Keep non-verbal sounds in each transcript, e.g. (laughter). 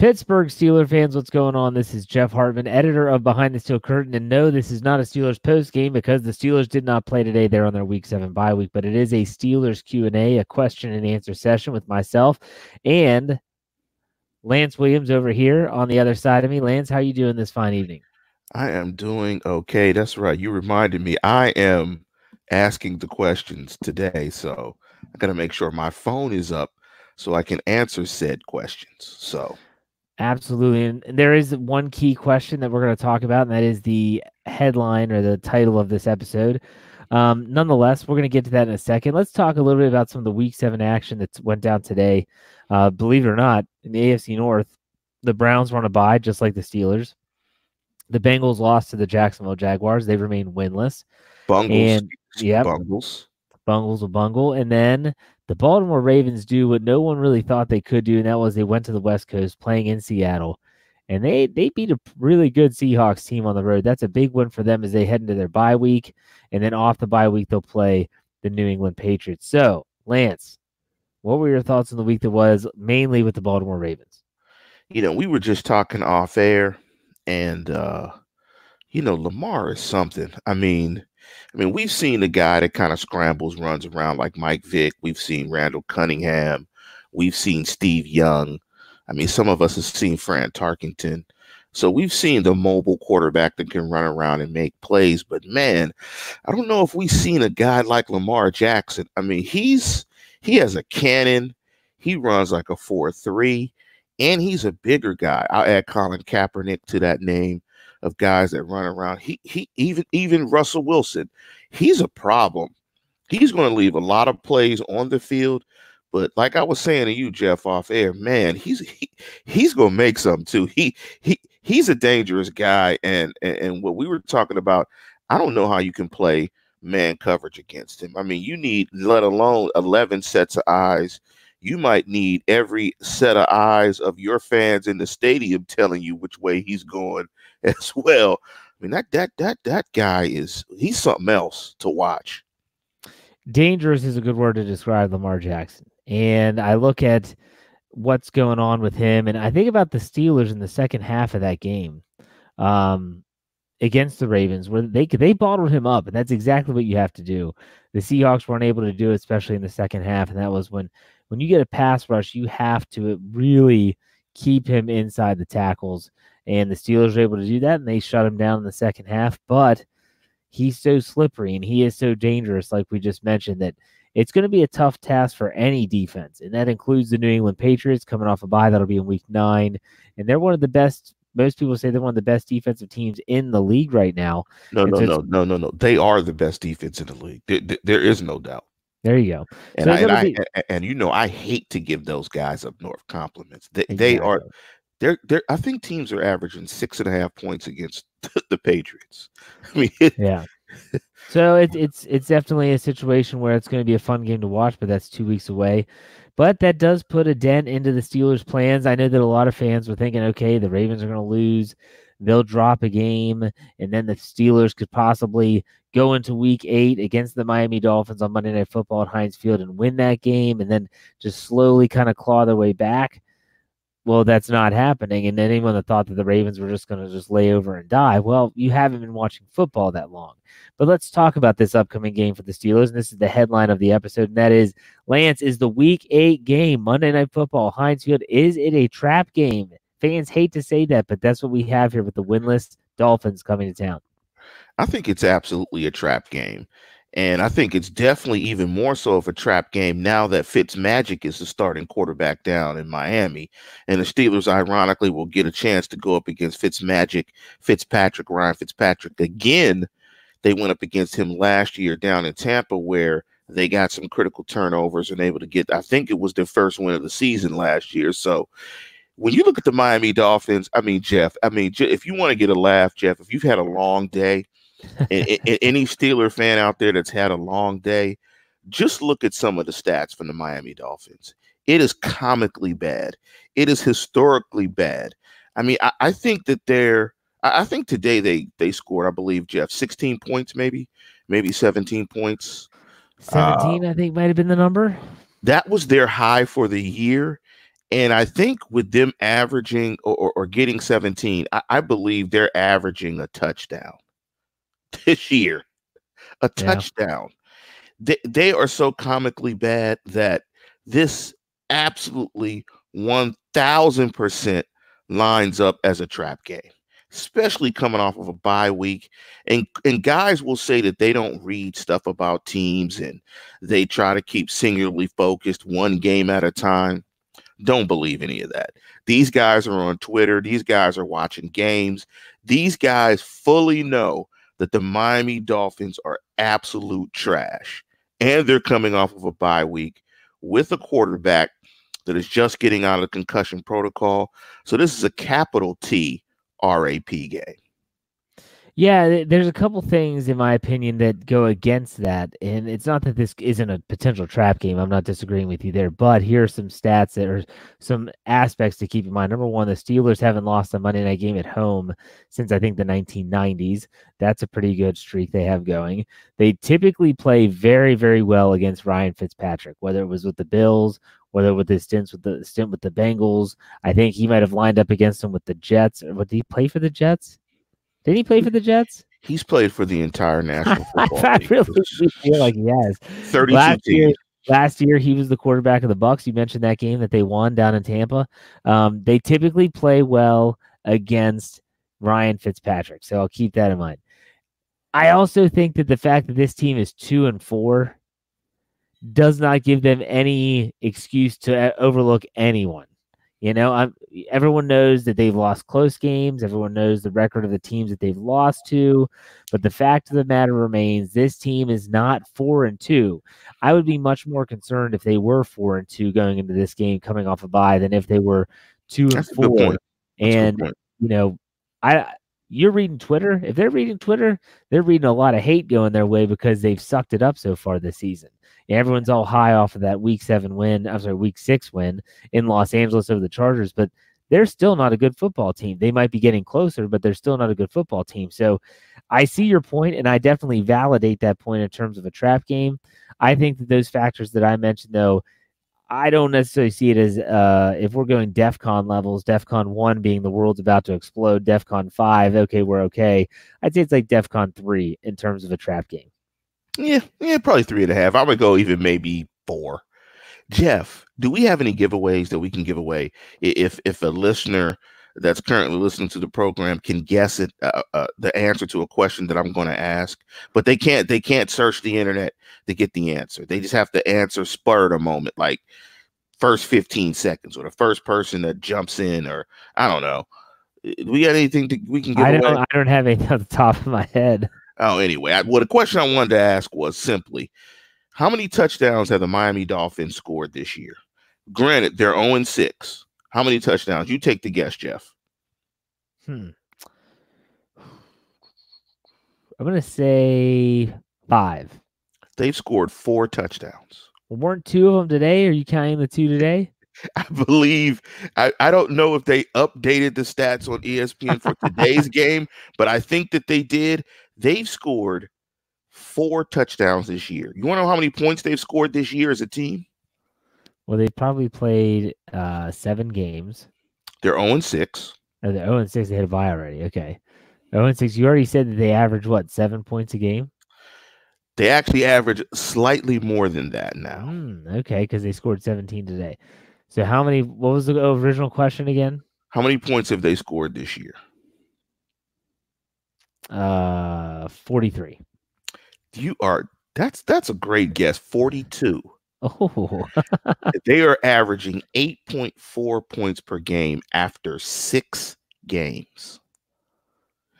Pittsburgh Steeler fans, what's going on? This is Jeff Hartman, editor of Behind the Steel Curtain. And no, this is not a Steelers post game because the Steelers did not play today. They're on their week seven bye week, but it is a Steelers Q&A, a question and answer session with myself and Lance Williams over here on the other side of me. Lance, how are you doing this fine evening? I am doing okay. That's right. You reminded me. I am asking the questions today, so I got to make sure my phone is up so I can answer said questions. So Absolutely. And there is one key question that we're going to talk about, and that is the headline or the title of this episode. Um, nonetheless, we're going to get to that in a second. Let's talk a little bit about some of the week seven action that went down today. Uh, believe it or not, in the AFC North, the Browns were on a bye, just like the Steelers. The Bengals lost to the Jacksonville Jaguars. They remain winless. Bungles. And, yeah, Bungles. Bungles a bungle. And then the Baltimore Ravens do what no one really thought they could do, and that was they went to the West Coast playing in Seattle. And they they beat a really good Seahawks team on the road. That's a big win for them as they head into their bye week. And then off the bye week, they'll play the New England Patriots. So, Lance, what were your thoughts on the week that was mainly with the Baltimore Ravens? You know, we were just talking off air, and uh, you know, Lamar is something. I mean, I mean, we've seen the guy that kind of scrambles, runs around like Mike Vick. We've seen Randall Cunningham. We've seen Steve Young. I mean, some of us have seen Fran Tarkenton. So we've seen the mobile quarterback that can run around and make plays. But man, I don't know if we've seen a guy like Lamar Jackson. I mean, he's he has a cannon. He runs like a 4-3, and he's a bigger guy. I'll add Colin Kaepernick to that name of guys that run around. He he even even Russell Wilson, he's a problem. He's going to leave a lot of plays on the field, but like I was saying to you, Jeff, off air, man, he's he, he's going to make some too. He he he's a dangerous guy, and, and and what we were talking about, I don't know how you can play man coverage against him. I mean, you need let alone eleven sets of eyes you might need every set of eyes of your fans in the stadium telling you which way he's going (laughs) as well. I mean that that that that guy is he's something else to watch. Dangerous is a good word to describe Lamar Jackson. And I look at what's going on with him, and I think about the Steelers in the second half of that game um, against the Ravens, where they they bottled him up, and that's exactly what you have to do. The Seahawks weren't able to do it, especially in the second half, and that was when when you get a pass rush, you have to really keep him inside the tackles. And the Steelers were able to do that, and they shut him down in the second half. But he's so slippery and he is so dangerous, like we just mentioned, that it's going to be a tough task for any defense. And that includes the New England Patriots coming off a bye. That'll be in week nine. And they're one of the best. Most people say they're one of the best defensive teams in the league right now. No, no, so no, no, no, no. They are the best defense in the league. there, there is no doubt. There you go. And, so I, and, I, and, you know, I hate to give those guys up north compliments. They, exactly. they are they're they're I think teams are averaging six and a half points against (laughs) the Patriots. (laughs) I mean Yeah. (laughs) so it's it's it's definitely a situation where it's going to be a fun game to watch, but that's two weeks away. But that does put a dent into the Steelers' plans. I know that a lot of fans were thinking, okay, the Ravens are going to lose they'll drop a game, and then the Steelers could possibly go into week eight against the Miami Dolphins on Monday Night Football at Heinz Field and win that game, and then just slowly kind of claw their way back. Well, that's not happening. And anyone that thought that the Ravens were just going to just lay over and die, well, you haven't been watching football that long. But let's talk about this upcoming game for the Steelers. And this is the headline of the episode, and that is Lance is the week eight game, Monday Night Football, Heinz Field. Is it a trap game? Fans hate to say that, but that's what we have here with the winless Dolphins coming to town. I think it's absolutely a trap game. And I think it's definitely even more so of a trap game now that Fitz Magic is the starting quarterback down in Miami. And the Steelers, ironically, will get a chance to go up against Fitz Magic, Fitzpatrick, Ryan Fitzpatrick again. They went up against him last year down in Tampa, where they got some critical turnovers and able to get, I think it was their first win of the season last year. So when you look at the Miami Dolphins, I mean, Jeff, I mean, if you want to get a laugh, Jeff, if you've had a long day, any Steeler fan out there that's had a long day, just look at some of the stats from the Miami Dolphins. It is comically bad. It is historically bad. I mean, I, I think that they're. I, I think today they they scored, I believe, Jeff, sixteen points, maybe, maybe seventeen points. Seventeen, uh, I think, might have been the number. That was their high for the year And I think with them averaging or, or, or getting 17, I, I, believe they're averaging a touchdown this year. A yeah. touchdown. They, they are so comically bad that this absolutely 1000% lines up as a trap game especially coming off of a bye week. And and guys will say that they don't read stuff about teams and they try to keep singularly focused one game at a time. Don't believe any of that. These guys are on Twitter. These guys are watching games. These guys fully know that the Miami Dolphins are absolute trash. And they're coming off of a bye week with a quarterback that is just getting out of the concussion protocol. So this is a capital T RAP game. Yeah, there's a couple things in my opinion that go against that, and it's not that this isn't a potential trap game. I'm not disagreeing with you there, but here are some stats that are some aspects to keep in mind. Number one, the Steelers haven't lost a Monday night game at home since I think the 1990s. That's a pretty good streak they have going. They typically play very, very well against Ryan Fitzpatrick, whether it was with the Bills whether with his stints with the stint with the Bengals. I think he might have lined up against him with the Jets. Or did he play for the Jets? Did he play for the Jets? He's played for the entire national (laughs) football. I really feel like he has. Last year, last year he was the quarterback of the Bucs. You mentioned that game that they won down in Tampa. Um, they typically play well against Ryan Fitzpatrick, so I'll keep that in mind. I also think that the fact that this team is two and four does not give them any excuse to uh, overlook anyone. You know, I'm, everyone knows that they've lost close games. Everyone knows the record of the teams that they've lost to. But the fact of the matter remains, this team is not four and two. I would be much more concerned if they were four and two going into this game, coming off a bye, than if they were two and four. And you know, I you're reading Twitter. If they're reading Twitter, they're reading a lot of hate going their way because they've sucked it up so far this season. Everyone's all high off of that week seven win. I'm sorry, week six win in Los Angeles over the Chargers, but they're still not a good football team. They might be getting closer, but they're still not a good football team. So I see your point, and I definitely validate that point in terms of a trap game. I think that those factors that I mentioned, though, I don't necessarily see it as uh, if we're going DEFCON levels, DEFCON 1 being the world's about to explode, DEFCON 5, okay, we're okay. I'd say it's like DEFCON 3 in terms of a trap game. Yeah, yeah, probably three and a half. I would go even maybe four. Jeff, do we have any giveaways that we can give away if if a listener that's currently listening to the program can guess it uh, uh, the answer to a question that I'm going to ask, but they can't they can't search the internet to get the answer. They just have to answer spur a moment, like first 15 seconds, or the first person that jumps in, or I don't know. Do we got anything to, we can give I don't, away? I don't have anything on the top of my head. Oh, anyway, I, well, the question I wanted to ask was simply, how many touchdowns have the Miami Dolphins scored this year? Granted, they're 0 6. How many touchdowns? You take the guess, Jeff. Hmm. (sighs) I'm going to say five. They've scored four touchdowns. Well, weren't two of them today? Are you counting the two today? (laughs) I believe I, I don't know if they updated the stats on ESPN for today's (laughs) game, but I think that they did. They've scored four touchdowns this year. You want to know how many points they've scored this year as a team? Well, they probably played uh, seven games. They're 0 6. Oh, they're 0 6. They had a bye already. Okay. 0 6. You already said that they average what, seven points a game? They actually average slightly more than that now. Mm, okay, because they scored 17 today. So, how many? What was the original question again? How many points have they scored this year? Uh, 43. You are that's that's a great guess. 42. Oh. (laughs) they are averaging 8.4 points per game after 6 games.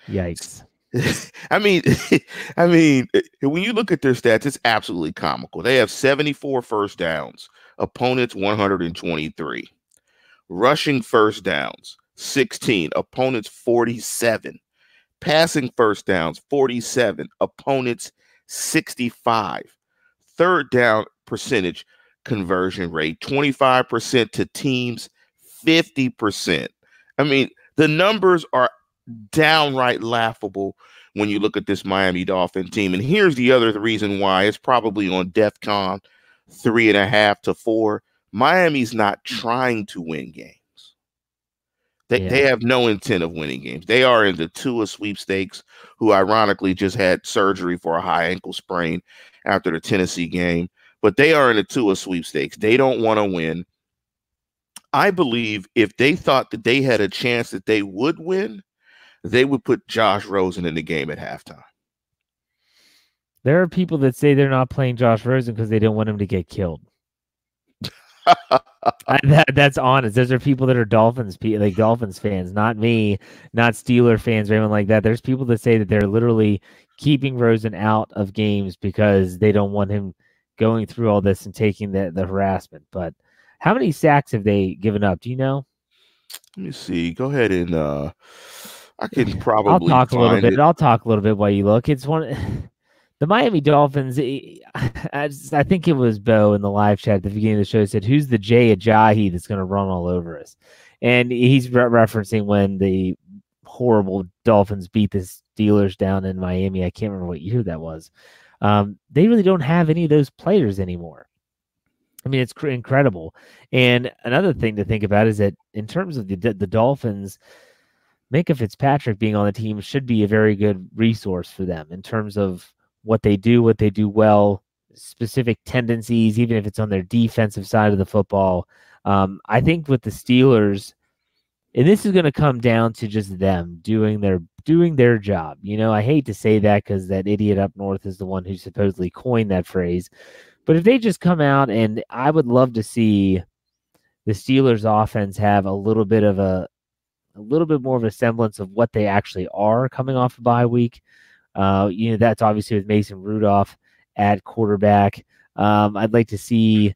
Yikes. (laughs) I mean, (laughs) I mean, eh, when you look at their stats, it's absolutely comical. They have 74 first downs, opponents 123. Rushing first downs, 16, opponents 47. Passing first downs, 47. Opponents, 65. Third down percentage conversion rate, 25% to teams, 50%. I mean, the numbers are downright laughable when you look at this Miami Dolphin team. And here's the other reason why it's probably on DEF CON three and a half to four. Miami's not trying to win games. They, Yeah. they have no intent of winning games. They are in the Tua sweepstakes, who ironically just had surgery for a high ankle sprain after the Tennessee game. But they are in the Tua sweepstakes. They don't want to win. I believe if they thought that they had a chance that they would win, they would put Josh Rosen in the game at halftime. There are people that say they're not playing Josh Rosen because they don't want him to get killed. (laughs) I, that, that's honest. Those are people that are Dolphins, like Dolphins fans, not me, not Steeler fans or anyone like that. There's people that say that they're literally keeping Rosen out of games because they don't want him going through all this and taking the, the harassment. But how many sacks have they given up? Do you know? Let me see. Go ahead and uh I can (laughs) probably I'll talk a little bit. it. I'll talk a little bit while you look. It's one (laughs) the Miami Dolphins. eh, (laughs) I, just- I think it was Bo in the live chat at the beginning of the show said, "Who's the Jay Ajayi that's going to run all over us?" And he's re- referencing when the horrible Dolphins beat the Steelers down in Miami. I can't remember what year that was. Um, they really don't have any of those players anymore. I mean, it's cr- incredible. And another thing to think about is that in terms of the the Dolphins, Minkah Fitzpatrick being on the team should be a very good resource for them in terms of what they do, what they do well, specific tendencies, even if it's on their defensive side of the football. Um, I think with the Steelers, and this is going to come down to just them doing their doing their job. You know, I hate to say that because that idiot up north is the one who supposedly coined that phrase. But if they just come out and I would love to see the Steelers offense have a little bit of a a little bit more of a semblance of what they actually are coming off a bye week. Uh, you know, that's obviously with Mason Rudolph at quarterback. Um, I'd like to see,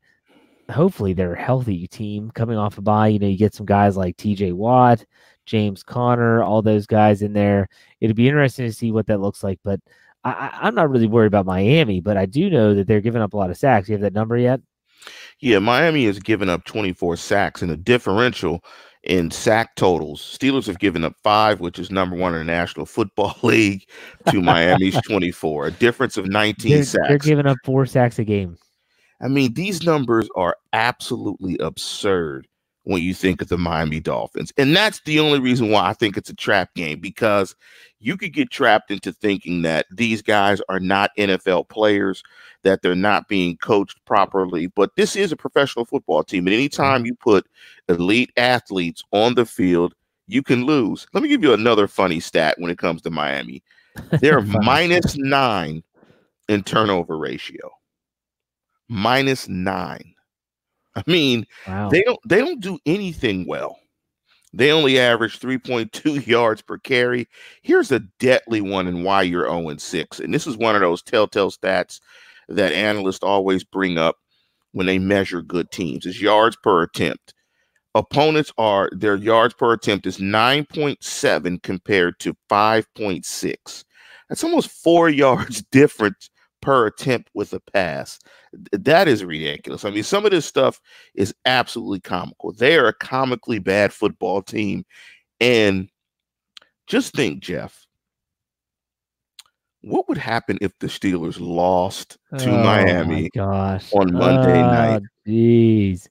hopefully, they're a healthy team coming off a bye. You know, you get some guys like TJ Watt, James Conner, all those guys in there. It'd be interesting to see what that looks like. But I, I, I'm not really worried about Miami, but I do know that they're giving up a lot of sacks. You have that number yet? Yeah, Miami has given up 24 sacks and a differential in sack totals. Steelers have given up five, which is number one in the National Football (laughs) League, to Miami's (laughs) 24, a difference of 19 They're, sacks. they're giving up four sacks a game. I mean, these numbers are absolutely absurd when you think of the Miami Dolphins. And that's the only reason why I think it's a trap game because you could get trapped into thinking that these guys are not NFL players, that they're not being coached properly. But this is a professional football team. And anytime you put elite athletes on the field, you can lose. Let me give you another funny stat when it comes to Miami. They're (laughs) minus nine in turnover ratio. Minus nine. I mean, Wow. they don't they don't do anything well. They only average 3.2 (laughs) yards per carry. Here's a deadly one and why you're 0 and 6. And this is one of those telltale stats that analysts always bring up when they measure good teams is yards per attempt. Opponents are their yards per attempt is 9.7 compared to 5.6. That's almost four (laughs) yards different per attempt with a pass. That is ridiculous. I mean, some of this stuff is absolutely comical. They are a comically bad football team. And just think, Jeff, what would happen if the Steelers lost to Oh Miami on Monday Oh, night? Jeez.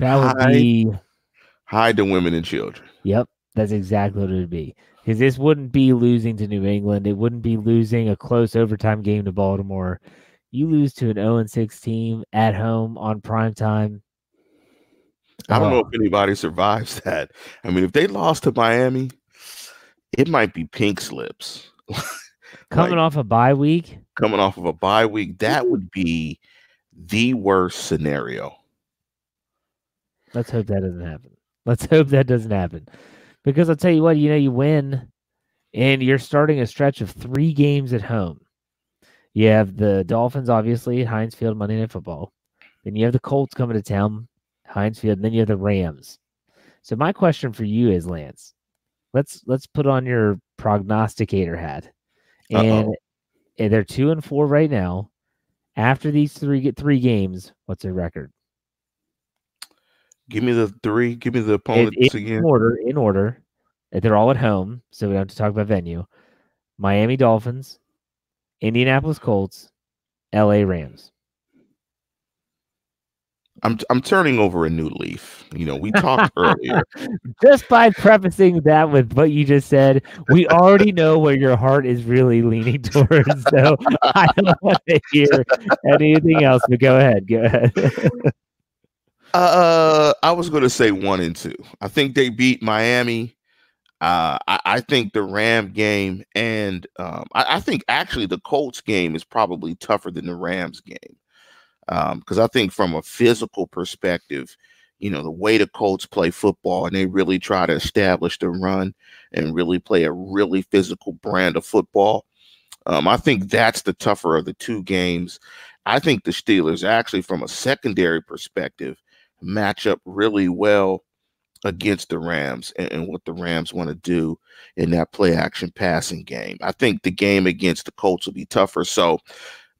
That would Hi. be Hide the women and children. yep, that's exactly what it would be. Because this wouldn't be losing to New England. It wouldn't be losing a close overtime game to Baltimore. You lose to an 0 and 6 team at home on prime time. I don't know if anybody survives (laughs) that. I mean, if they lost to Miami, it might be pink slips. (laughs) coming like- off a bye week. Coming off of a bye week, that would be the worst scenario. Let's hope that doesn't happen. Let's (laughs) hope that doesn't happen. Because I'll tell you what, you know, you win and you're starting a stretch of three games at home. You have the Dolphins, obviously, at Heinz Field, Monday Night Football. Then you have the Colts coming to town, Heinz Field, and then you have the Rams. So my question for you is, Lance, let's let's put on your prognosticator hat. And, Uh-oh. they're two and four right now. After these three get three games, what's their record? Give me the three. Give me the in, opponents in again. order, in order. They're all at home, so we don't have to talk about venue. Miami Dolphins, Indianapolis Colts, L.A. Rams. I'm I'm turning over a new leaf. You know, we talked (laughs) earlier. Just by prefacing that with what you just said, we already (laughs) know where your heart is really leaning towards. So I don't want to hear anything else. But go ahead. Go ahead. (laughs) uh, I was going to say one and two. I think they beat Miami. Uh, I, I, think the Ram game and um, I, I, think actually the Colts game is probably tougher than the Rams game because um, I think from a physical perspective, you know, the way the Colts play football and they really try to establish the run and really play a really physical brand of football. Um, I think that's the tougher of the two games. I think the Steelers actually, from a secondary perspective, match up really well against the Rams and, and what the Rams want to do in that play action passing game. I think the game against the Colts will be tougher. So,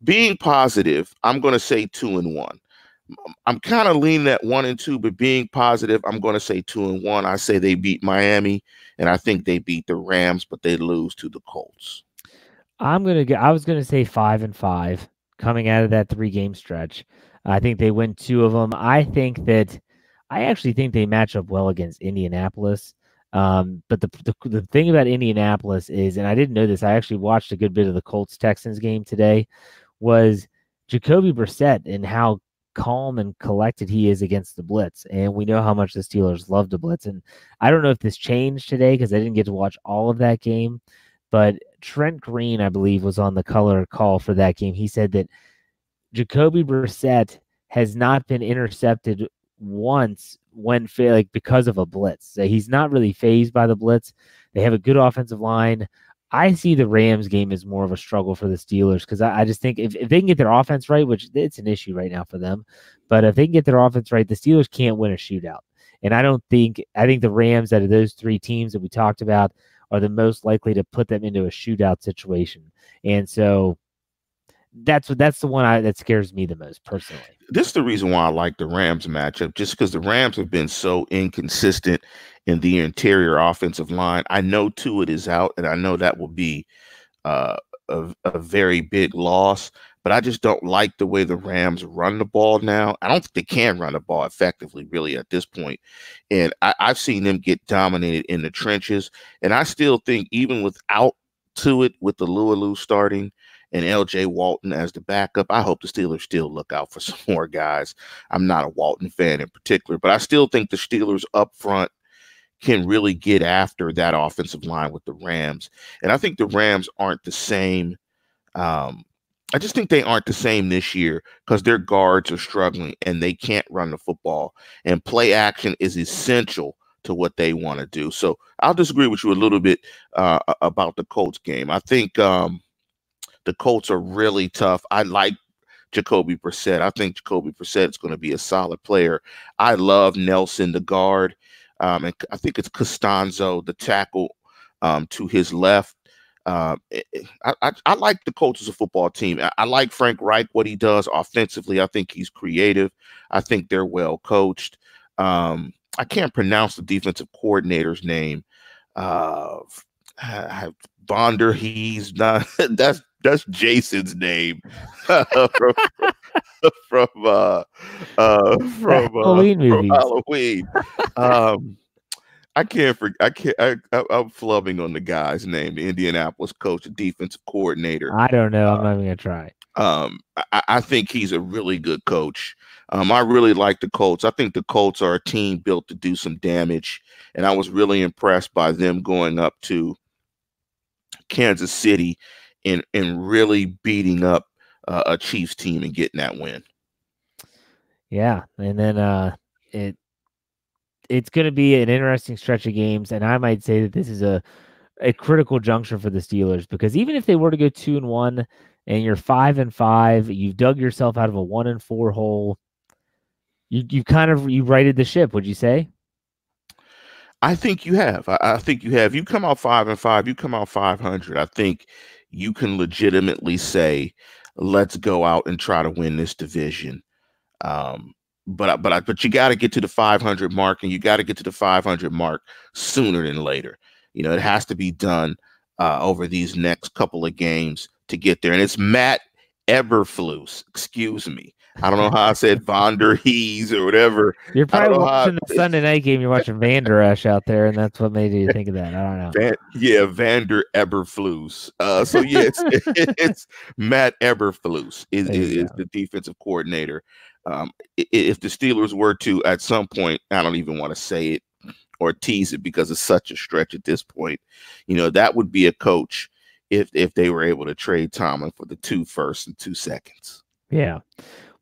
being positive, I'm going to say two and one. I'm kind of leaning at one and two, but being positive, I'm going to say two and one. I say they beat Miami, and I think they beat the Rams, but they lose to the Colts. I'm gonna get. I was gonna say five and five coming out of that three game stretch. I think they win two of them. I think that I actually think they match up well against Indianapolis. Um, but the, the, the thing about Indianapolis is, and I didn't know this, I actually watched a good bit of the Colts Texans game today, was Jacoby Brissett and how calm and collected he is against the blitz. And we know how much the Steelers love the blitz. And I don't know if this changed today because I didn't get to watch all of that game, but Trent Green, I believe, was on the color call for that game. He said that Jacoby Brissett has not been intercepted once when like because of a blitz. So he's not really phased by the blitz. They have a good offensive line. I see the Rams game as more of a struggle for the Steelers because I, I, just think if, if they can get their offense right, which it's an issue right now for them, but if they can get their offense right, the Steelers can't win a shootout. And I don't think I think the Rams out of those three teams that we talked about are the most likely to put them into a shootout situation. And so that's what that's the one I, that scares me the most personally. This is the reason why I like the Rams matchup, just because the Rams have been so inconsistent in the interior offensive line. I know Tuitt is out, and I know that will be uh, a, a very big loss. But I just don't like the way the Rams run the ball now. I don't think they can run the ball effectively, really, at this point. And I, I've seen them get dominated in the trenches. And I still think, even without Tuitt, with the Alualu starting, and LT Walton as the backup. I hope the Steelers still look out for (laughs) some more guys. I'm not a Walton fan in particular, but I still think the Steelers up front can really get after that offensive line with the Rams. And I think the Rams aren't the same. Um, I just think they aren't the same this year because their guards are struggling and they can't run the football. And play action is essential to what they want to do. So I'll disagree with you a little bit uh, about the Colts game. I think um, the Colts are really tough. I like Jacoby Brissett. I think Jacoby Brissett is going to be a solid player. I love Nelson, the guard. Um, and I think it's Castonzo, the tackle um, to his left. Uh, I, I, I, like the Colts as a football team. I, I, like Frank Reich, what he does offensively. I think he's creative. I think they're well coached. Um, I can't pronounce the defensive coordinator's name. Uh, Bonder, he's not. (laughs) That's that's Jason's name (laughs) from from uh, uh, from, uh, Halloween from Halloween. Um, I can't forget. I can't. I, I, am flubbing on the guy's name, the Indianapolis coach, the defensive coordinator. I don't know. I'm uh, not even gonna try. Um, I, I, think he's a really good coach. Um, I really like the Colts. I think the Colts are a team built to do some damage, and I was really impressed by them going up to Kansas City and and really beating up uh, a Chiefs team and getting that win. Yeah, and then uh, it it's going to be an interesting stretch of games, and I might say that this is a a critical juncture for the Steelers because even if they were to go two and one and you're five and five, you've dug yourself out of a one and four hole. You you kind of you righted the ship, would you say? I think you have. I, I, think you have. You come out five and five. You come out five hundred. I think you can legitimately say, let's go out and try to win this division. Um, but but but you got to get to the 500 mark, and you got to get to the 500 mark sooner than later. You know, it has to be done uh, over these next couple of games to get there. And it's Matt Eberflus, excuse me. I don't know how I said Von der Hees or whatever. You're probably watching the Sunday night game. You're watching Vander Esch out there, and that's what made you think of that. I don't know. Van, yeah, Vander Eberflus. Uh, so yeah, it's, (laughs) it's Matt Eberflus is, is, is the defensive coordinator. Um, if the Steelers were to, at some point, I don't even want to say it or tease it because it's such a stretch at this point. You know, that would be a coach if if they were able to trade Tomlin for the two first and two seconds. Yeah.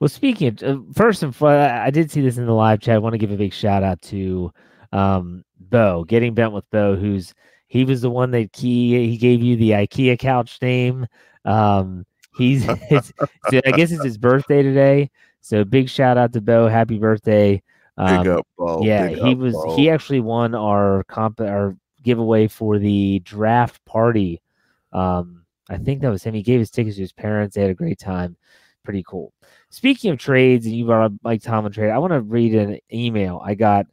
Well, speaking of uh, first and foremost, I did see this in the live chat. I want to give a big shout out to um, Bo, getting bent with Bo, who's he was the one that he he gave you the IKEA couch name. Um, he's (laughs) (laughs) his, I guess it's his birthday today. So big shout out to Bo. Happy birthday. Um, big up, Bo. Yeah, big he up, was Bo. he actually won our comp our giveaway for the draft party. Um, I think that was him. He gave his tickets to his parents. They had a great time. Pretty cool. Speaking of trades, and you brought up Mike Tomlin trade, I want to read an email I got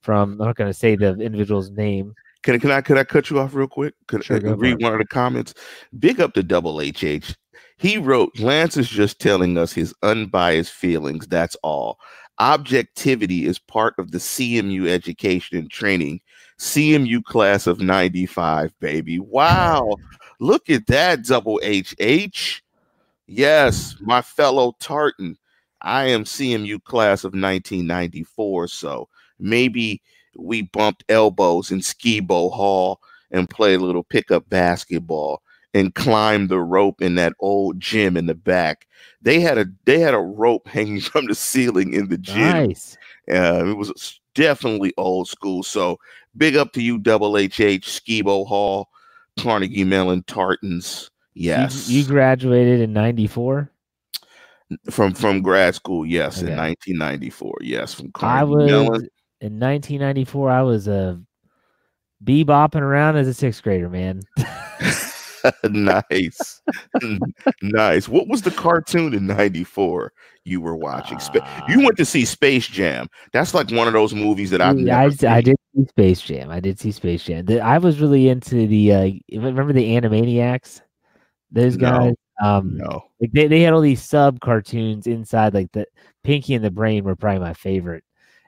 from. I'm not going to say the individual's name. Can, can I could I cut you off real quick? Could Sure, I go uh, read one of the comments? Big up to Double HH. He wrote, Lance is just telling us his unbiased feelings. That's all. Objectivity is part of the CMU education and training. CMU class of 95, baby. Wow. Look at that, Double HH. Yes, my fellow Tartan. I am CMU class of 1994. So maybe we bumped elbows in Skibo Hall and played a little pickup basketball and climbed the rope in that old gym in the back. They had a they had a rope (laughs) hanging from the ceiling in the gym. Nice. Uh, it was definitely old school. So big up to you, Double HH, Skibo Hall, Carnegie Mellon, Tartans. You- Yes, You, graduated in 94. from from grad school. Yes, in 1994. Yes, from I was Mellon. in 1994. I was a bebopping around as a sixth grader, man. (laughs) nice, (laughs) nice. What was the cartoon in '94 you were watching? Spa- you Uh, went to see Space Jam. That's like one of those movies that I've I, I did see Space Jam. I did see Space Jam. The- I was really into the. Uh, remember the Animaniacs? Those No, guys. Um, No, like they, they had all these sub cartoons inside. Like the Pinky and the Brain were probably my favorite.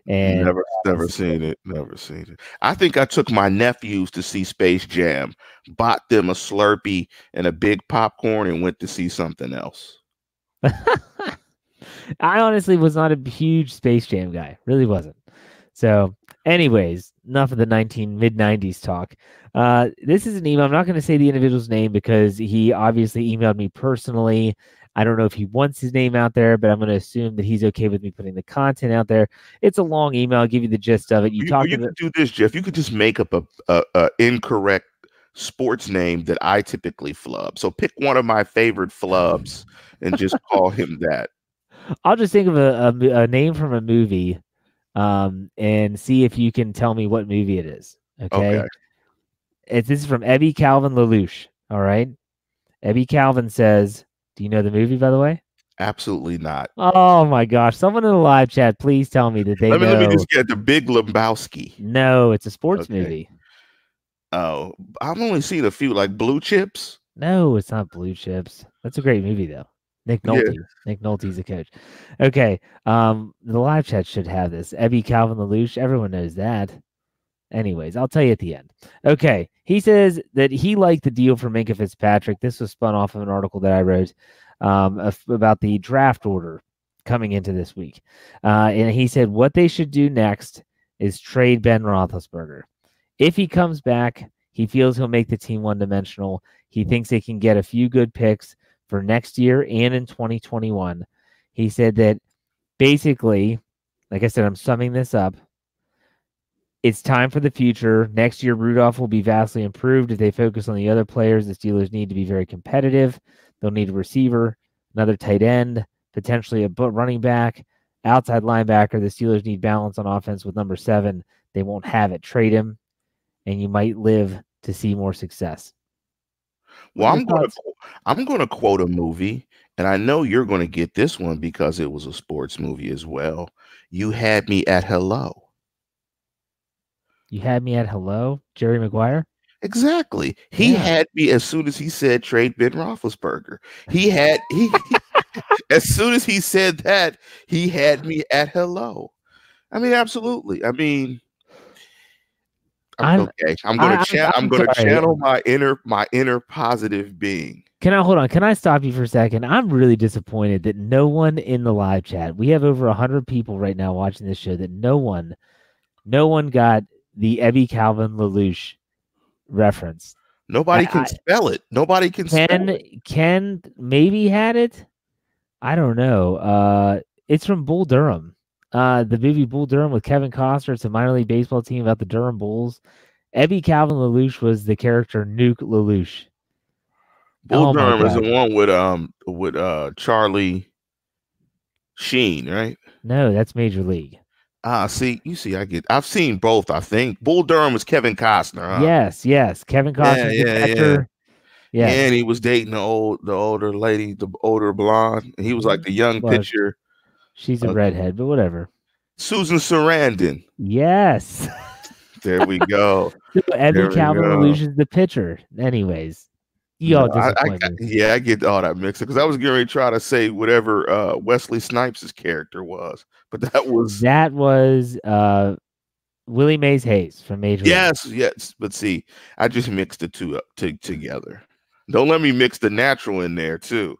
And never, never seen it. Never seen it. I think I took my nephews to see Space Jam, bought them a Slurpee and a big popcorn, and went to see something else. (laughs) I honestly was not a huge Space Jam guy. Really wasn't. So, anyways, enough of the 19 mid 90s talk. Uh, this is an email. I'm not going to say the individual's name because he obviously emailed me personally. I don't know if he wants his name out there, but I'm going to assume that he's okay with me putting the content out there. It's a long email. I'll give you the gist of it. You, You, talked you could do this, Jeff. You could just make up a, a, a incorrect sports name that I typically flub. So pick one of my favorite flubs and just call him that. (laughs) I'll just think of a, a a name from a movie um, and see if you can tell me what movie it is. Okay. Okay. It's this is from Ebby Calvin LaLoosh. All right. Ebby Calvin says, Do you know the movie, by the way? Absolutely not. Oh my gosh. Someone in the live chat, please tell me that they Let me, know. let me just get the Big Lebowski. No, it's a sports Okay. movie. Oh, I've only seen a few like Blue Chips. No, it's not Blue Chips. That's a great movie though. Nick Yeah. Nolte. Nick Nolte's the coach. Okay. Um, the live chat should have this. Ebby Calvin LaLoosh. Everyone knows that. Anyways, I'll tell you at the end. Okay. He says that he liked the deal for Minkah Fitzpatrick. This was spun off of an article that I wrote um, about the draft order coming into this week. Uh, and he said what they should do next is trade Ben Roethlisberger. If he comes back, he feels he'll make the team one dimensional. He thinks they can get a few good picks for next year and in 2021. He said that basically, like I said, I'm summing this up. It's time for the future. Next year, Rudolph will be vastly improved if they focus on the other players. The Steelers need to be very competitive. They'll need a receiver, another tight end, potentially a running back, outside linebacker. The Steelers need balance on offense with number seven. They won't have it. Trade him, and you might live to see more success. Well, I'm going to? I'm going to quote a movie, and I know you're going to get this one because it was a sports movie as well. You had me at hello. You had me at hello, Jerry Maguire. Exactly. He Yeah. had me as soon as he said trade Ben Roethlisberger. He (laughs) had he as soon as he said that, he had me at hello. I mean, absolutely. I mean, I'm, I'm- okay. I'm gonna I- chan- I'm I'm gonna sorry. channel my inner my inner positive being. Can I hold on? Can I stop you for a second? I'm really disappointed that no one in the live chat. We have over hundred people right now watching this show. That no one, no one got the Ebby Calvin LaLoosh reference. Nobody I- can spell it. Nobody can spell Ken, it. Ken maybe had it. I don't know. Uh, it's from Bull Durham. Uh, the movie Bull Durham with Kevin Costner. It's a minor league baseball team about the Durham Bulls. Ebby Calvin LaLoosh was the character Nuke LaLoosh. Bull oh Durham is the one with um with uh Charlie Sheen, right? No, that's Major League. Ah, see, you see, I get. I've seen both. I think Bull Durham was Kevin Costner. Huh? Yes, yes. Kevin Costner, yeah, yeah. actor. Yeah, and he was dating the old, the older lady, the older blonde. And he was like the young Was. pitcher, she's a Okay. redhead, but whatever. Susan Sarandon. Yes. (laughs) There we go. (laughs) So Ebby Calvin is the pitcher. Anyways, you all No, I- I disappoint got- me. yeah, I get all that mixed up because I was going to try to say whatever uh, Wesley Snipes' character was, but that was That was uh, Willie Mays Hayes from Major League. yes, yes. But see, I just mixed the two up to, together. Don't let me mix the natural in there too,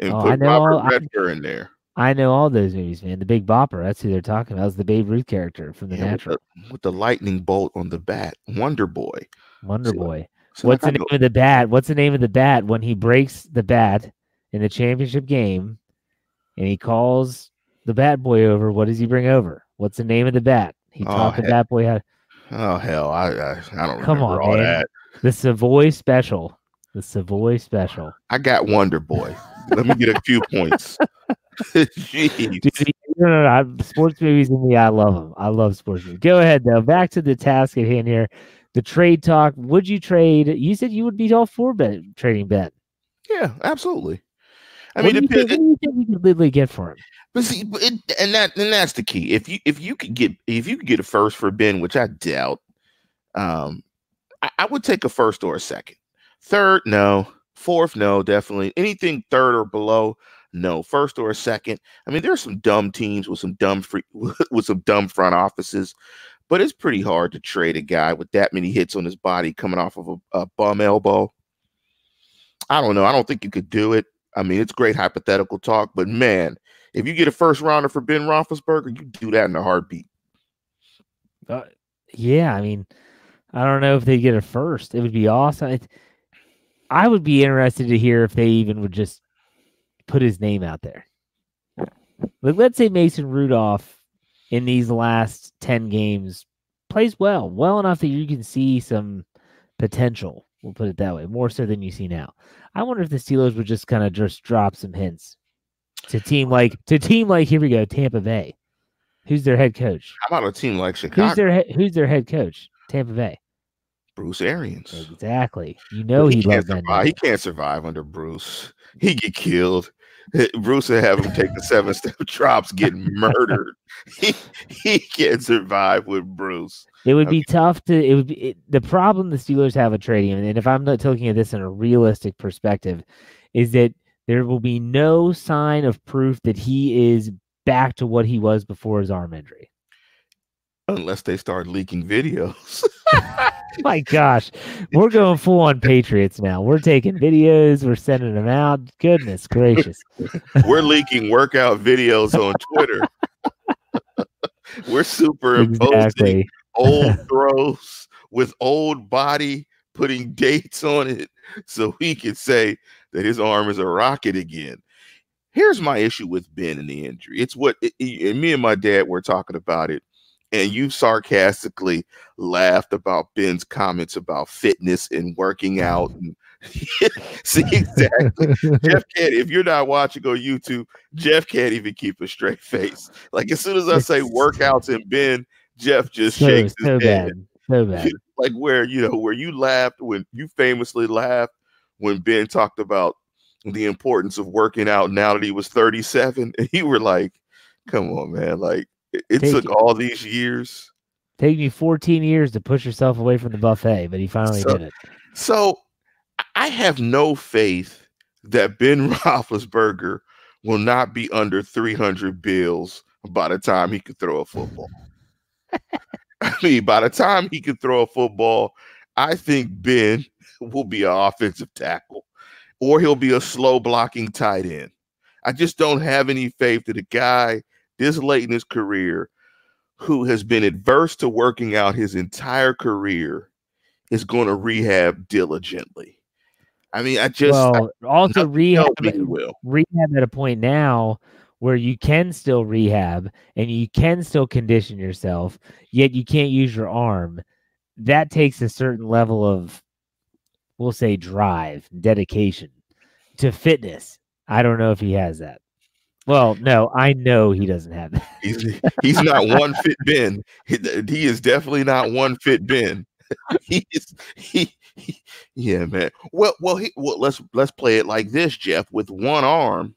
and Oh, put Robert Redford in there. I know all those movies, man. The Big Bopper. That's who they're talking about. It's the Babe Ruth character from The Yeah, with Natural. the, with the lightning bolt on the bat, Wonder Boy. Wonder see, Boy. So What's the name of the bat? What's the name of the bat when he breaks the bat in the championship game and he calls the bat boy over? What does he bring over? What's the name of the bat? He Oh, taught the bat boy how Oh hell, I I, I don't Come on, all man. that. the Savoy special. The Savoy special. I got Wonder Boy. Let me get a few points. (laughs) (laughs) Jeez. Dude, no, no, no, sports movies in me, I love them. I love sports movies. Go ahead though. Back to the task at hand here. The trade talk. Would you trade? You said you would be all for ben, trading Ben. Yeah, absolutely. I what mean, do you it, think, what do you think we could literally get for him? but see, it, and that and that's the key. If you if you could get if you could get a first for Ben, which I doubt, um, I, I would take a first or a second. Third, no. Fourth, no. Definitely anything third or below, no. First or second. I mean, there's some dumb teams with some dumb free (laughs) with some dumb front offices, but it's pretty hard to trade a guy with that many hits on his body coming off of a, a bum elbow. I don't know. I don't think you could do it. I mean, it's great hypothetical talk, but man, if you get a first rounder for Ben Roethlisberger, you do that in a heartbeat. Uh, yeah, I mean, I don't know if they get a first. It would be awesome. It, I would be interested to hear if they even would just put his name out there. Like, let's say Mason Rudolph in these last 10 games plays well, well enough that you can see some potential. We'll put it that way, more so than you see now. I wonder if the Steelers would just kind of just drop some hints to team like to team like here we go Tampa Bay. Who's their head coach? How about a team like Chicago? Who's their he- who's their head coach? Tampa Bay. Bruce Arians. Exactly. You know he he can't survive. He can't survive under Bruce. He get killed. (laughs) Bruce would have him take the seven (laughs) step drops, getting murdered. (laughs) He, he can't survive with Bruce. It would be tough to. It would be it, the problem the Steelers have with trading him, and if I'm not looking at this in a realistic perspective, is that there will be no sign of proof that he is back to what he was before his arm injury. Unless they start leaking videos. (laughs) My gosh, we're going full on Patriots now. We're taking videos, we're sending them out. Goodness gracious. We're leaking workout videos on Twitter. (laughs) We're superimposing Exactly. old (laughs) throws with old body, putting dates on it so he can say that his arm is a rocket again. Here's my issue with Ben and the injury. It's what it- it- and me and my dad were talking about it, and you sarcastically laughed about Ben's comments about fitness and working out. And (laughs) see exactly. Jeff (laughs) can't. If you're not watching on YouTube, Jeff can't even keep a straight face. Like as soon as I say workouts and Ben, Jeff just so, shakes his so head bad. So bad. (laughs) like where you know where you laughed when you famously laughed when Ben talked about the importance of working out now that he was 37 and you were like come on man like it, Take took it. all these years Take you 14 years to push yourself away from the buffet, but he finally So- did it. so I have no faith that Ben (laughs) Roethlisberger will not be under 300 bills by the time he could throw a football. (laughs) I mean, by the time he can throw a football, I think Ben (laughs) will be an offensive tackle or he'll be a slow blocking tight end. I just don't have any faith that a guy this late in his career who has been adverse to working out his entire career is going to rehab diligently. I mean, I just well, I, also rehab will. rehab at a point now where you can still rehab and you can still condition yourself, yet you can't use your arm. That takes a certain level of, we'll say, drive, dedication to fitness. I don't know if he has that. Well, no, I know he doesn't have that. He's he's not one fit Ben. He, he is definitely not one fit Ben. (laughs) he is he, he, yeah, man. Well, well, he, well, let's let's play it like this, Jeff. With one arm,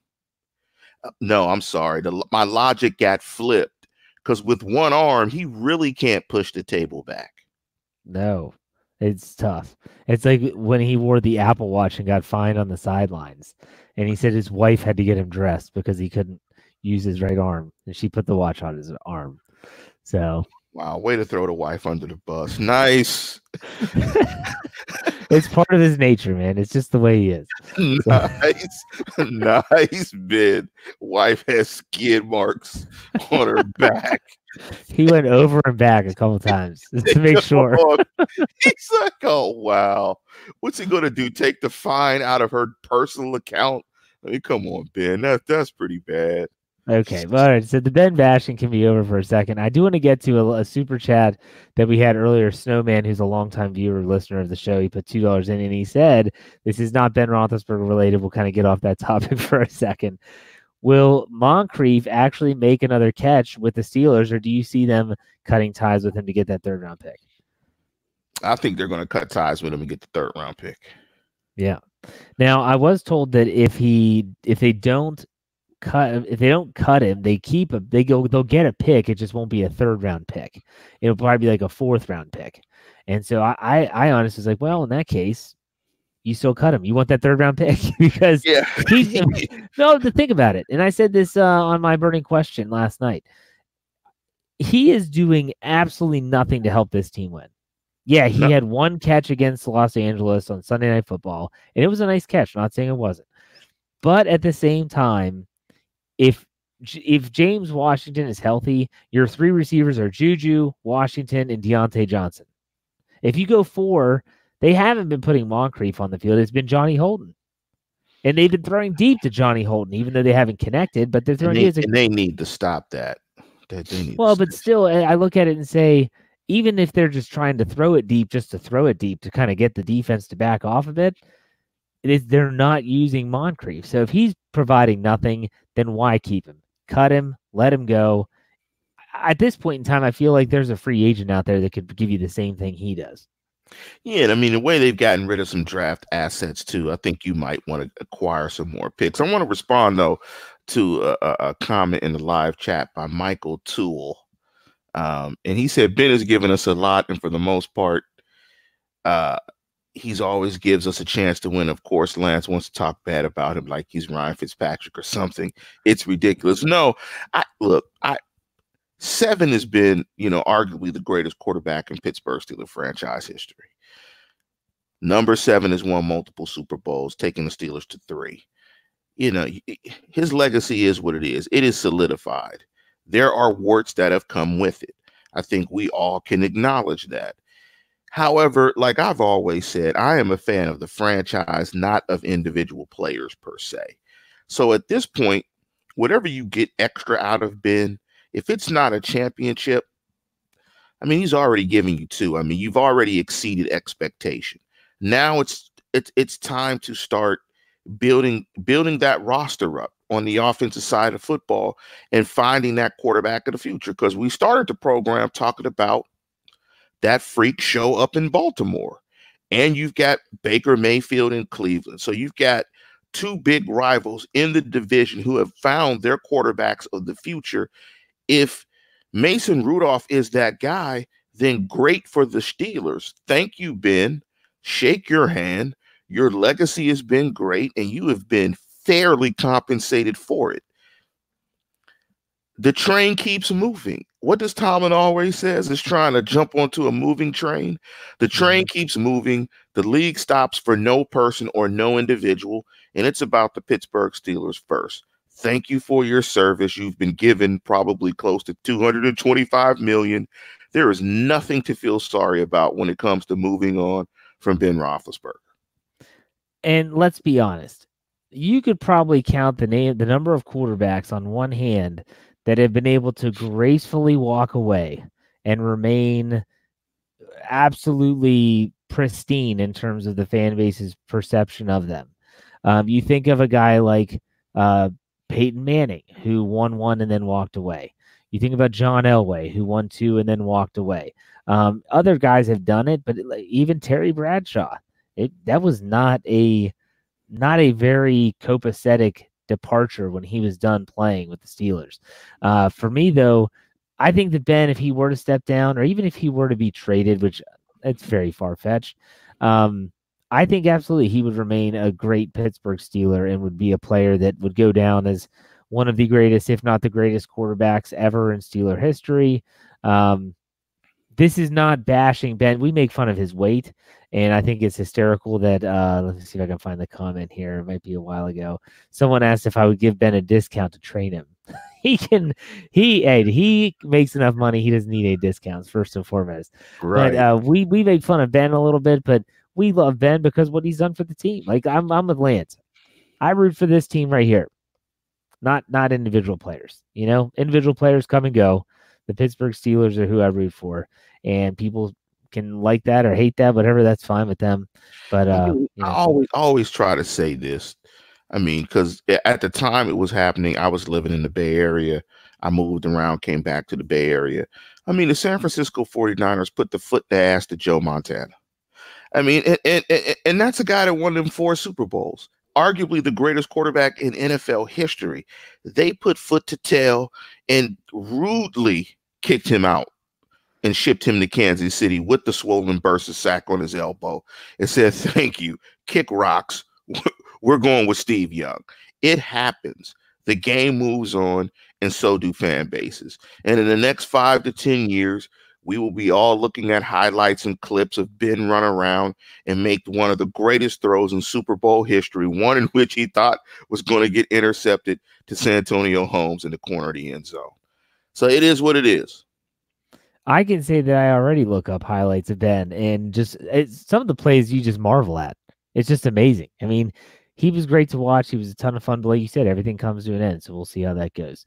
uh, no, I'm sorry. The, my logic got flipped because with one arm, he really can't push the table back. No, it's tough. It's like when he wore the Apple Watch and got fined on the sidelines, and he said his wife had to get him dressed because he couldn't use his right arm, and she put the watch on his arm. So Wow, way to throw the wife under the bus. Nice. (laughs) it's part of his nature, man. It's just the way he is. (laughs) Nice, (laughs) nice bid. Wife has skid marks on her back. He went over and back a couple times (laughs) to make sure. He's like, oh wow. What's he gonna do? Take the fine out of her personal account? I mean, come on, Ben. That that's pretty bad. Okay, all right. So the Ben bashing can be over for a second. I do want to get to a, a, super chat that we had earlier. Snowman, who's a longtime viewer, listener of the show, he put two dollars in, and he said, "This is not Ben Roethlisberger related." We'll kind of get off that (laughs) topic for a second. Will Moncrief actually make another catch with the Steelers, or do you see them cutting ties with him to get that third round pick? I think they're going to cut ties with him and get the third round pick. Yeah. Now I was told that if he if they don't cut if they don't cut him, they keep him. They go they'll get a pick. It just won't be a third round pick. It'll probably be like a fourth round pick. And so I I, I honestly was like, well, in that case, you still cut him. You want that third round pick (laughs) because yeah. he's (laughs) no to think about it. And I said this uh, on my burning question last night. He is doing absolutely nothing to help this team win. Yeah, he no. had one catch against Los Angeles on Sunday Night Football, and it was a nice catch. Not saying it wasn't, but at the same time, if if James Washington is healthy, your three receivers are Juju, Washington, and Diontae Johnson. If you go four, they haven't been putting Moncrief on the field. It's been Johnny Holton. And they've been throwing deep to Johnny Holton, even though they haven't connected, but they're throwing and they, and they need to stop that. They, they well, but still, I look at it and say, even if they're just trying to throw it deep, just to throw it deep to kind of get the defense to back off a bit, it is they're not using Moncrief. So if he's providing nothing, then why keep him? Cut him, let him go. At this point in time, I feel like there's a free agent out there that could give you the same thing he does. Yeah, I mean the way they've gotten rid of some draft assets too, I think you might want to acquire some more picks. I want to respond though to a, a comment in the live chat by Michael Toole, um, and he said Ben has given us a lot, and for the most part, uh, he's always gives us a chance to win. Of course, Lance wants to talk bad about him like he's Ryan Fitzpatrick or something. It's ridiculous. No, I look, I seven has been, you know, arguably the greatest quarterback in Pittsburgh Steelers franchise history. Number seven has won multiple Super Bowls, taking the Steelers to three. You know, his legacy is what it is. It is solidified. There are warts that have come with it. I think we all can acknowledge that. However, like I've always said, I am a fan of the franchise, not of individual players per se. So at this point, whatever you get extra out of Ben, if it's not a championship, I mean, he's already giving you two. I mean, you've already exceeded expectation. Now it's it's it's time to start building building that roster up on the offensive side of football and finding that quarterback of the future. Because we started the program talking about that freak show up in Baltimore. And you've got Baker Mayfield in Cleveland. So you've got two big rivals in the division who have found their quarterbacks of the future. If Mason Rudolph is that guy, then great for the Steelers. Thank you, Ben. Shake your hand. Your legacy has been great, and you have been fairly compensated for it. The train keeps moving. What does Tomlin always says is trying to jump onto a moving train. The train mm-hmm. keeps moving. The league stops for no person or no individual, and it's about the Pittsburgh Steelers first. Thank you for your service. You've been given probably close to 225 million. There is nothing to feel sorry about when it comes to moving on from Ben Roethlisberger. And let's be honest, you could probably count the name, the number of quarterbacks on one hand that have been able to gracefully walk away and remain absolutely pristine in terms of the fan base's perception of them. Um, you think of a guy like uh, Peyton Manning, who won one and then walked away. You think about John Elway, who won two and then walked away. Um, other guys have done it, but even Terry Bradshaw, it that was not a not a very copacetic departure when he was done playing with the Steelers. Uh, for me, though, I think that Ben, if he were to step down, or even if he were to be traded, which it's very far fetched, um, I think absolutely he would remain a great Pittsburgh Steeler and would be a player that would go down as one of the greatest, if not the greatest, quarterbacks ever in Steeler history. Um, this is not bashing Ben. We make fun of his weight, and I think it's hysterical that uh, let me see if I can find the comment here. It might be a while ago. Someone asked if I would give Ben a discount to train him. (laughs) he can he Ed, he makes enough money. He doesn't need any discounts first and foremost. Right. But uh, we we make fun of Ben a little bit, but we love Ben because what he's done for the team. Like I'm I'm with Lance. I root for this team right here. Not not individual players. You know, individual players come and go. The Pittsburgh Steelers are who I root for. And people can like that or hate that, whatever, that's fine with them. But uh you know. I always always try to say this. I mean, because at the time it was happening, I was living in the Bay Area. I moved around, came back to the Bay Area. I mean, the San mm-hmm. Francisco 49ers put the foot to ass to Joe Montana. I mean, and, and, and that's a guy that won them four Super Bowls, arguably the greatest quarterback in NFL history. They put foot to tail and rudely kicked him out and shipped him to Kansas City with the swollen bursa sac on his elbow and said, Thank you. Kick rocks. (laughs) We're going with Steve Young. It happens. The game moves on, and so do fan bases. And in the next five to 10 years, we will be all looking at highlights and clips of Ben run around and make one of the greatest throws in Super Bowl history, one in which he thought was going to get intercepted to Santonio Holmes in the corner of the end zone. So it is what it is. I can say that I already look up highlights of Ben and just eh, some of the plays you just marvel at. It's just amazing. I mean, he was great to watch. He was a ton of fun. But like you said, everything comes to an end, so we'll see how that goes.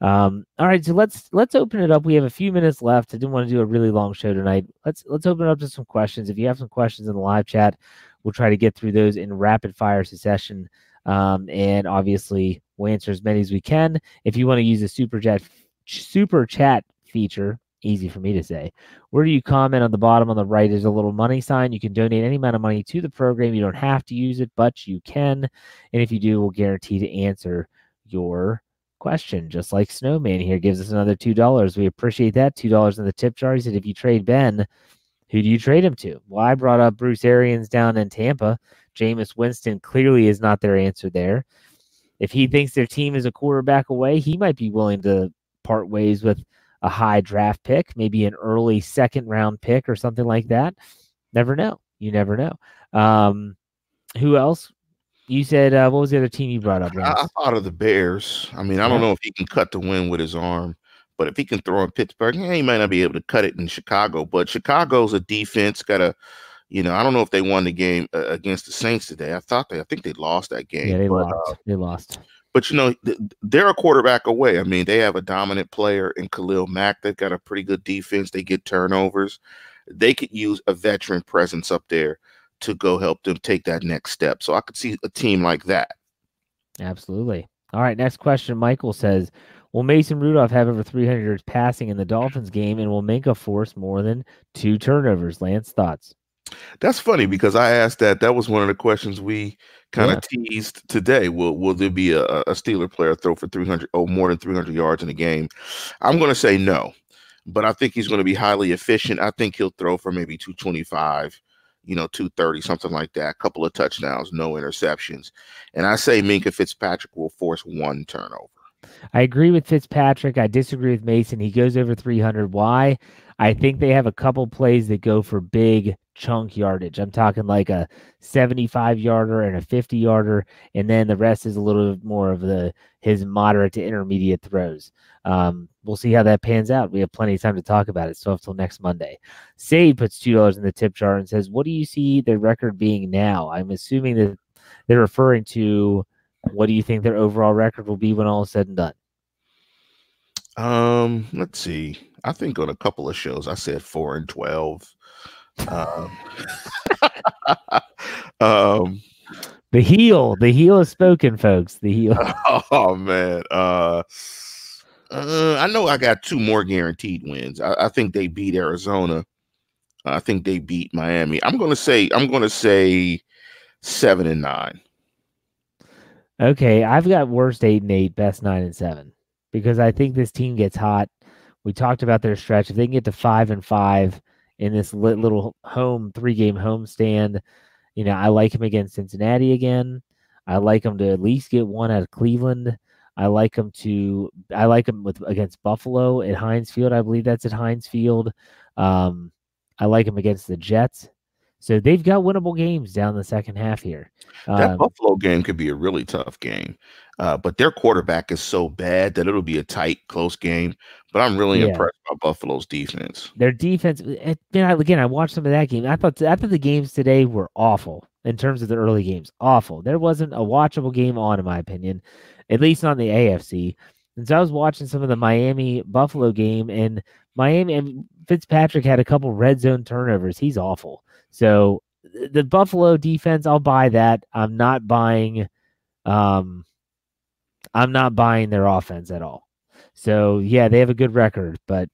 Um, all right, so let's let's open it up. We have a few minutes left. I didn't want to do a really long show tonight. Let's let's open it up to some questions. If you have some questions in the live chat, we'll try to get through those in rapid fire succession. Um, and obviously, we'll answer as many as we can. If you want to use the super chat super chat feature, easy for me to say. Where do you comment on the bottom on the right is a little money sign. You can donate any amount of money to the program. You don't have to use it, but you can. And if you do, we'll guarantee to answer your question. Just like Snowman here gives us another $2. We appreciate that. $2 in the tip jar. He said, if you trade Ben, who do you trade him to? Well, I brought up Bruce Arians down in Tampa. Jameis Winston clearly is not their answer there. If he thinks their team is a quarterback away, he might be willing to part ways with – a high draft pick, maybe an early second round pick or something like that. Never know. You never know. Um, who else? You said uh, what was the other team you brought up? I, I, thought of the Bears. I mean, I don't know if he can cut the wind with his arm, but if he can throw in Pittsburgh, yeah, he might not be able to cut it in Chicago. But Chicago's a defense got a, you know, I don't know if they won the game uh, against the Saints today. I thought they, I think they lost that game. Yeah, they but, lost. Uh, they lost. But you know, they're a quarterback away. I mean, they have a dominant player in Khalil Mack. They've got a pretty good defense. They get turnovers. They could use a veteran presence up there to go help them take that next step. So I could see a team like that. Absolutely. All right. Next question. Michael says, Will Mason Rudolph have over 300 yards passing in the Dolphins game and will Minkah force more than two turnovers? Lance, thoughts? That's funny because I asked that. That was one of the questions we kind of yeah. teased today. Will will there be a, a Steeler player throw for 300 or more than 300 yards in a game? I'm going to say no, but I think he's going to be highly efficient. I think he'll throw for maybe 225, you know, 230, something like that. A couple of touchdowns, no interceptions. And I say Minkah Fitzpatrick will force one turnover. I agree with Fitzpatrick. I disagree with Mason. He goes over 300. Why? I think they have a couple plays that go for big chunk yardage. I'm talking like a 75 yarder and a 50 yarder, and then the rest is a little bit more of the his moderate to intermediate throws. Um, we'll see how that pans out. We have plenty of time to talk about it. So until next Monday. Sade puts two dollars in the tip jar and says, "What do you see the record being now?" I'm assuming that they're referring to what do you think their overall record will be when all is said and done? Um, let's see. I think on a couple of shows I said four and twelve. Um, (laughs) um the heel, the heel is spoken, folks. The heel. (laughs) Oh man. Uh, uh, I know I got two more guaranteed wins. I, I think they beat Arizona. I think they beat Miami. I'm gonna say I'm gonna say seven and nine. Okay, I've got worst eight and eight, best nine and seven because I think this team gets hot. We talked about their stretch. If they can get to five and five in this little home three game home stand, you know, I like him against Cincinnati again. I like him to at least get one out of Cleveland. I like him to I like him with against Buffalo at Heinz Field. I believe that's at Heinz Field. Um, I like him against the Jets. So they've got winnable games down the second half here. That um, Buffalo game could be a really tough game, uh, but their quarterback is so bad that it'll be a tight, close game. But I'm really yeah. impressed by Buffalo's defense. Their defense, eh. Again, I watched some of that game. I thought I thought the games today were awful in terms of the early games. Awful. There wasn't a watchable game on, in my opinion, at least on the AFC. And so I was watching some of the Miami Buffalo game, and Miami and Fitzpatrick had a couple red zone turnovers. He's awful. So the Buffalo defense, I'll buy that. I'm not buying um I'm not buying their offense at all. So yeah, they have a good record, but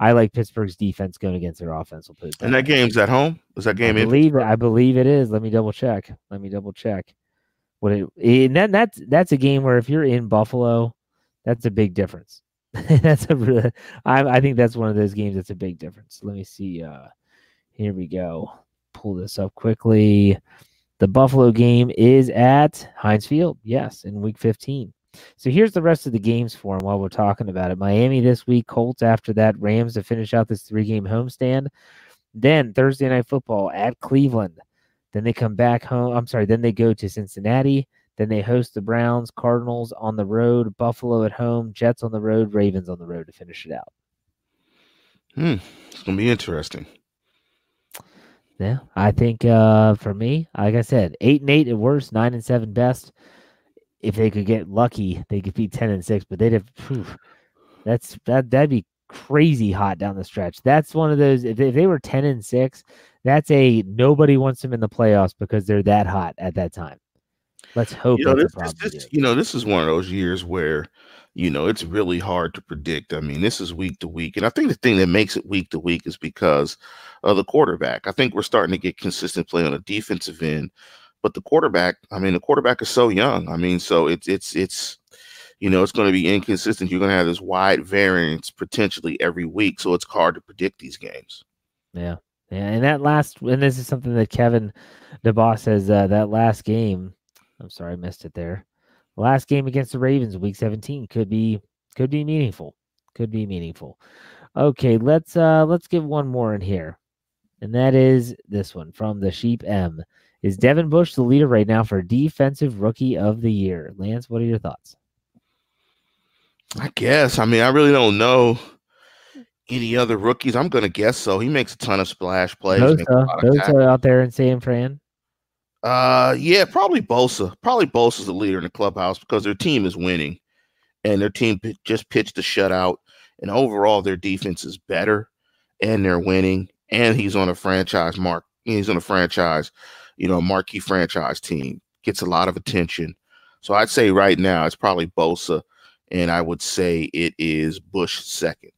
I like Pittsburgh's defense going against their offense. We'll put and that game's at home. Is that game? I believe it, I believe it is. Let me double check. Let me double check. What it, and that, that's that's a game where if you're in Buffalo, that's a big difference. (laughs) that's a really, I I think that's one of those games that's a big difference. Let me see. Uh, here we go. Pull this up quickly. The Buffalo game is at Heinz Field. Yes, in week 15. So here's the rest of the games for them while we're talking about it. Miami this week, Colts after that, Rams to finish out this three game homestand. Then Thursday night football at Cleveland. Then they come back home. I'm sorry. Then they go to Cincinnati. Then they host the Browns, Cardinals on the road, Buffalo at home, Jets on the road, Ravens on the road to finish it out. Hmm. It's going to be interesting. Yeah, I think uh, for me, like I said, eight and eight at worst, nine and seven best. If they could get lucky, they could be ten and six, but they'd have. That's that that'd be crazy hot down the stretch. That's one of those. If they, if they were ten and six, that's a nobody wants them in the playoffs because they're that hot at that time. Let's hope. You know, this, this, this you know, this is one of those years where you know, it's really hard to predict. I mean, this is week to week. And I think the thing that makes it week to week is because of the quarterback. I think we're starting to get consistent play on the defensive end. But the quarterback, I mean, the quarterback is so young. I mean, so it's it's it's you know, it's going to be inconsistent. You're going to have this wide variance potentially every week. So it's hard to predict these games. Yeah. Yeah. And that last, and this is something that Kevin DeBoss says uh, that last game, I'm sorry, I missed it there last game against the Ravens, week 17, could be could be meaningful. Could be meaningful. Okay, let's uh let's give one more in here. And that is this one from the Sheep M. Is Devin Bush the leader right now for defensive rookie of the year? Lance, what are your thoughts? I guess. I mean, I really don't know any other rookies. I'm gonna guess so. He makes a ton of splash plays. Bosa, Bosa out there in San Fran. Uh, yeah, probably Bosa. Probably Bosa's the leader in the clubhouse because their team is winning, and their team p- just pitched a shutout, and overall their defense is better, and they're winning, and he's on a franchise mark. He's on a franchise, you know, marquee franchise team gets a lot of attention. So I'd say right now it's probably Bosa, and I would say it is Bush second.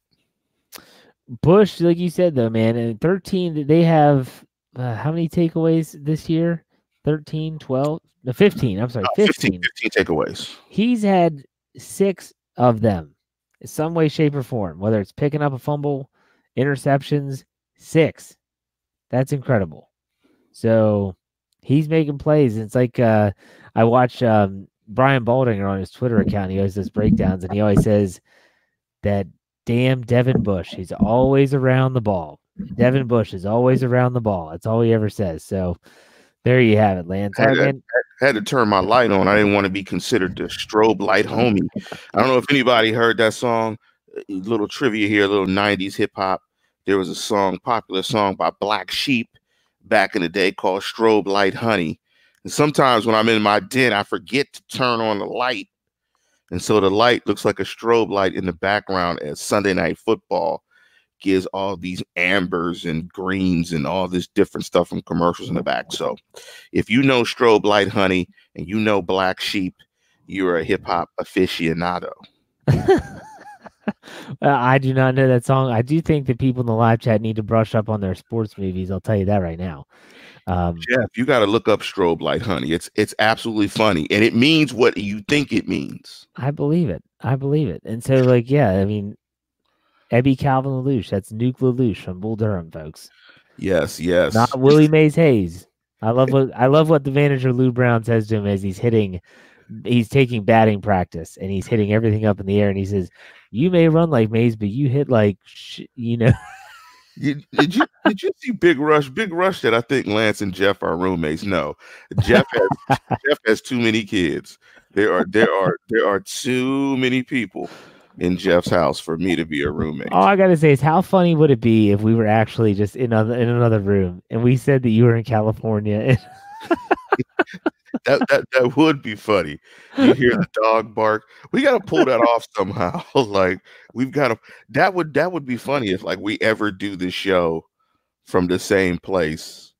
Bush, like you said though, man, and 13 they have uh, how many takeaways this year? 13, 12, no, 15. I'm sorry, 15. 15, 15 takeaways. He's had six of them in some way, shape, or form, whether it's picking up a fumble, interceptions, six. That's incredible. So he's making plays. It's like uh, I watch um, Brian Baldinger on his Twitter account. He always does breakdowns, and he always says that damn Devin Bush. He's always around the ball. Devin Bush is always around the ball. That's all he ever says. So there you have it, Lance. I had, to, had to turn my light on. I didn't want to be considered the strobe light homie. I don't know if anybody heard that song. A little trivia here, a little 90s hip hop. There was a song, popular song by Black Sheep back in the day called Strobe Light Honey. And sometimes when I'm in my den, I forget to turn on the light. And so the light looks like a strobe light in the background as Sunday night football gives all these ambers and greens and all this different stuff from commercials in the back. So if you know strobe light honey and you know black sheep, you're a hip hop aficionado. (laughs) I do not know that song. I do think that people in the live chat need to brush up on their sports movies. I'll tell you that right now. Um, Jeff, you got to look up strobe light honey. It's it's absolutely funny, and it means what you think it means. I believe it. I believe it. And so, like, yeah, I mean, Ebby Calvin LaLoosh. That's Nuke LaLoosh from Bull Durham, folks. Yes, yes. Not Willie Mays Hayes. I love what I love what the manager Lou Brown says to him as he's hitting. He's taking batting practice and he's hitting everything up in the air, and he says, "You may run like Mays, but you hit like sh-, you know." (laughs) did, did you did you see Big Rush? Big Rush that I think Lance and Jeff are roommates. No, Jeff has (laughs) Jeff has too many kids. There are there are there are too many people in Jeff's house for me to be a roommate. All I gotta say is, how funny would it be if we were actually just in another in another room and we said that you were in California? (laughs) that, that that would be funny. You hear the dog bark. We got to pull that off somehow. (laughs) like we've got to. That would that would be funny if like we ever do the show from the same place.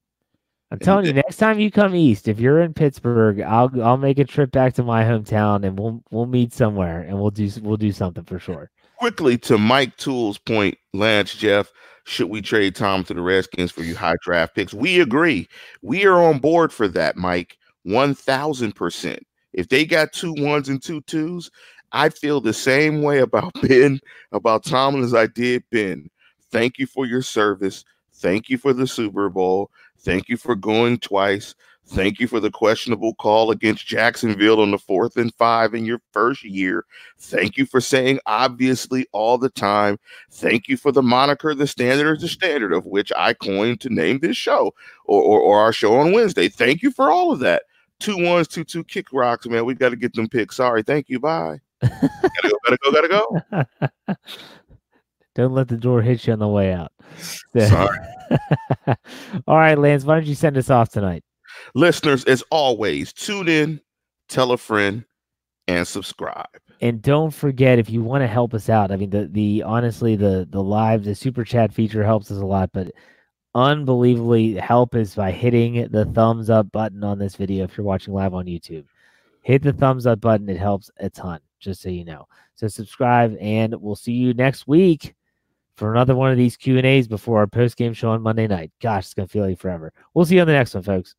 I'm telling you, (laughs) next time you come east, if you're in Pittsburgh, I'll I'll make a trip back to my hometown and we'll we'll meet somewhere and we'll do we'll do something for sure. Quickly to Mike Tool's point, Lance Jeff, should we trade Tom to the Redskins for you high draft picks? We agree. We are on board for that, Mike. 1000%. If they got two ones and two twos, I feel the same way about (laughs) Ben, about Tomlin as I did Ben. Thank you for your service. Thank you for the Super Bowl. Thank you for going twice. Thank you for the questionable call against Jacksonville on the fourth and five in your first year. Thank you for saying obviously all the time. Thank you for the moniker, the standard is the standard, of which I coined to name this show or, or, or our show on Wednesday. Thank you for all of that two ones, two two kick rocks, man. We got to get them picks. Sorry, thank you. Bye. gotta go, gotta go, gotta go. (laughs) Don't let the door hit you on the way out. (laughs) Sorry. (laughs) All right, Lance, why don't you send us off tonight? Listeners, as always, tune in, tell a friend, and subscribe. And don't forget if you want to help us out. I mean, the the honestly, the the live, the super chat feature helps us a lot, but unbelievably help is by hitting the thumbs up button on this video if you're watching live on YouTube. Hit the thumbs up button, it helps a ton, just so you know. So subscribe and we'll see you next week for another one of these Q&As before our post-game show on Monday night. Gosh, it's to feel like forever. We'll see you on the next one, folks.